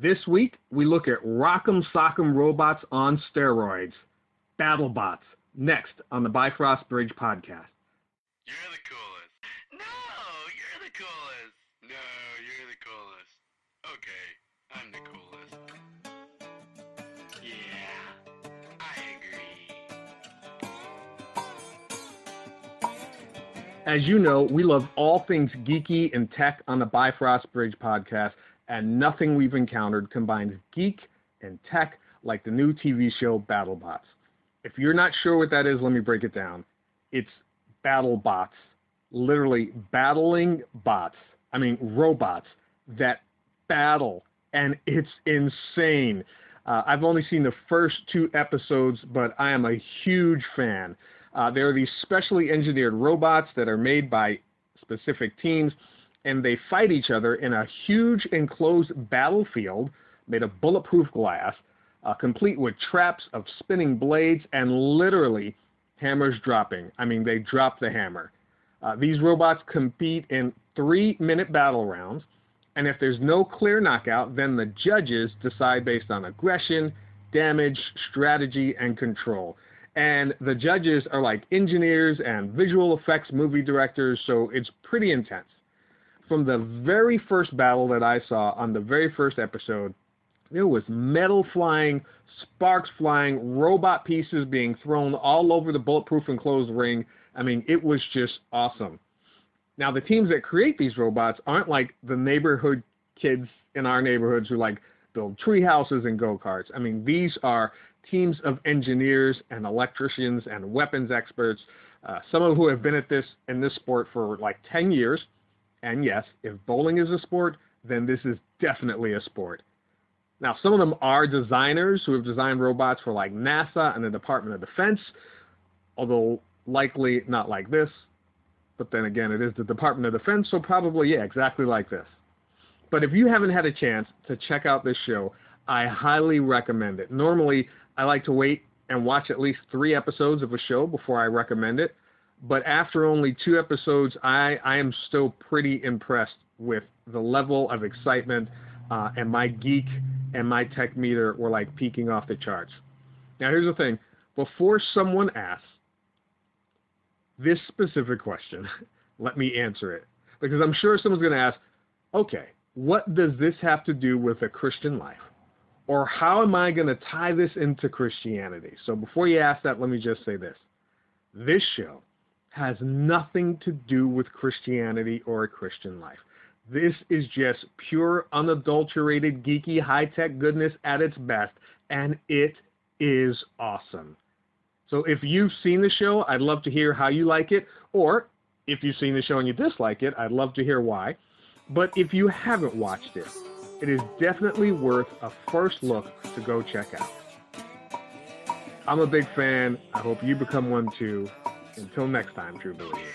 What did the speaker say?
This week, we look at Rock'em Sock'em Robots on Steroids, BattleBots, next on the Bifrost Bridge podcast. You're the coolest. No, you're the coolest. No, you're the coolest. Okay, I'm the coolest. Yeah, I agree. As you know, we love all things geeky and tech on the Bifrost Bridge podcast, and nothing we've encountered combines geek and tech like the new TV show BattleBots. If you're not sure what that is, let me break it down. It's battle bots, literally battling bots. I mean, robots that battle, and it's insane. Uh, I've only seen the first two episodes, but I am a huge fan. Uh, there are these specially engineered robots that are made by specific teams, and they fight each other in a huge enclosed battlefield made of bulletproof glass, uh, complete with traps of spinning blades and literally hammers dropping. I mean, they drop the hammer. Uh, these robots compete in three minute battle rounds, and if there's no clear knockout, then the judges decide based on aggression, damage, strategy, and control. And the judges are like engineers and visual effects movie directors, so it's pretty intense. From the very first battle that I saw on the very first episode, there was metal flying, sparks flying, robot pieces being thrown all over the bulletproof enclosed ring. I mean, it was just awesome. Now, the teams that create these robots aren't like the neighborhood kids in our neighborhoods who like build tree houses and go karts. I mean, these are teams of engineers and electricians and weapons experts, uh, some of who have been at this in this sport for like 10 years. And yes, if bowling is a sport, then this is definitely a sport. Now, some of them are designers who have designed robots for like NASA and the Department of Defense, although likely not like this. But then again, it is the Department of Defense, so probably, yeah, exactly like this. But if you haven't had a chance to check out this show, I highly recommend it. Normally, I like to wait and watch at least three episodes of a show before I recommend it. But after only two episodes, I, I am still pretty impressed with the level of excitement uh, and my geek and my tech meter were like peaking off the charts. Now, here's the thing before someone asks this specific question, let me answer it. Because I'm sure someone's going to ask, okay, what does this have to do with a Christian life? Or how am I going to tie this into Christianity? So before you ask that, let me just say this. This show has nothing to do with Christianity or a Christian life. This is just pure, unadulterated, geeky, high tech goodness at its best, and it is awesome. So if you've seen the show, I'd love to hear how you like it, or if you've seen the show and you dislike it, I'd love to hear why. But if you haven't watched it, it is definitely worth a first look to go check out. I'm a big fan. I hope you become one too. Until next time, true believers.